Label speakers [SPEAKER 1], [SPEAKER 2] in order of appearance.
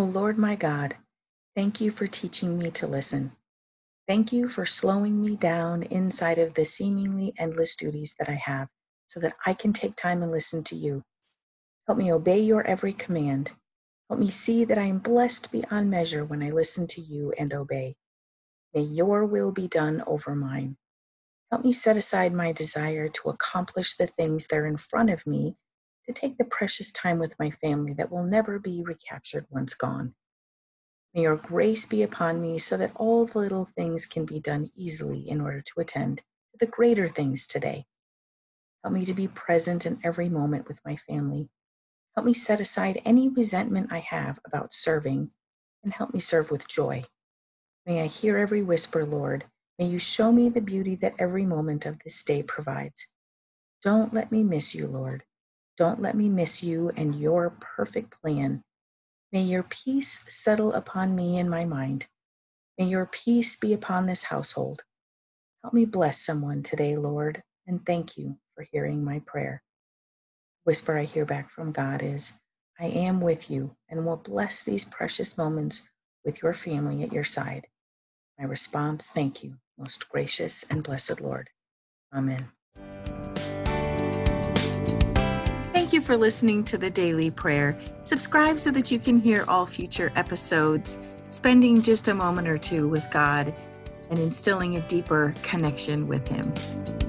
[SPEAKER 1] O Lord my God, thank you for teaching me to listen. Thank you for slowing me down inside of the seemingly endless duties that I have so that I can take time and listen to you. Help me obey your every command. Help me see that I am blessed beyond measure when I listen to you and obey. May your will be done over mine. Help me set aside my desire to accomplish the things that are in front of me to take the precious time with my family that will never be recaptured once gone. May your grace be upon me so that all the little things can be done easily in order to attend to the greater things today. Help me to be present in every moment with my family. Help me set aside any resentment I have about serving and help me serve with joy. May I hear every whisper, Lord. May you show me the beauty that every moment of this day provides. Don't let me miss you, Lord. Don't let me miss you and your perfect plan. May your peace settle upon me and my mind. May your peace be upon this household. Help me bless someone today, Lord, and thank you for hearing my prayer. Whisper I hear back from God is, I am with you and will bless these precious moments with your family at your side. My response, thank you, most gracious and blessed Lord. Amen. You for listening to the Daily Prayer. Subscribe so that you can hear all future episodes, spending just a moment or two with God and instilling a deeper connection with Him.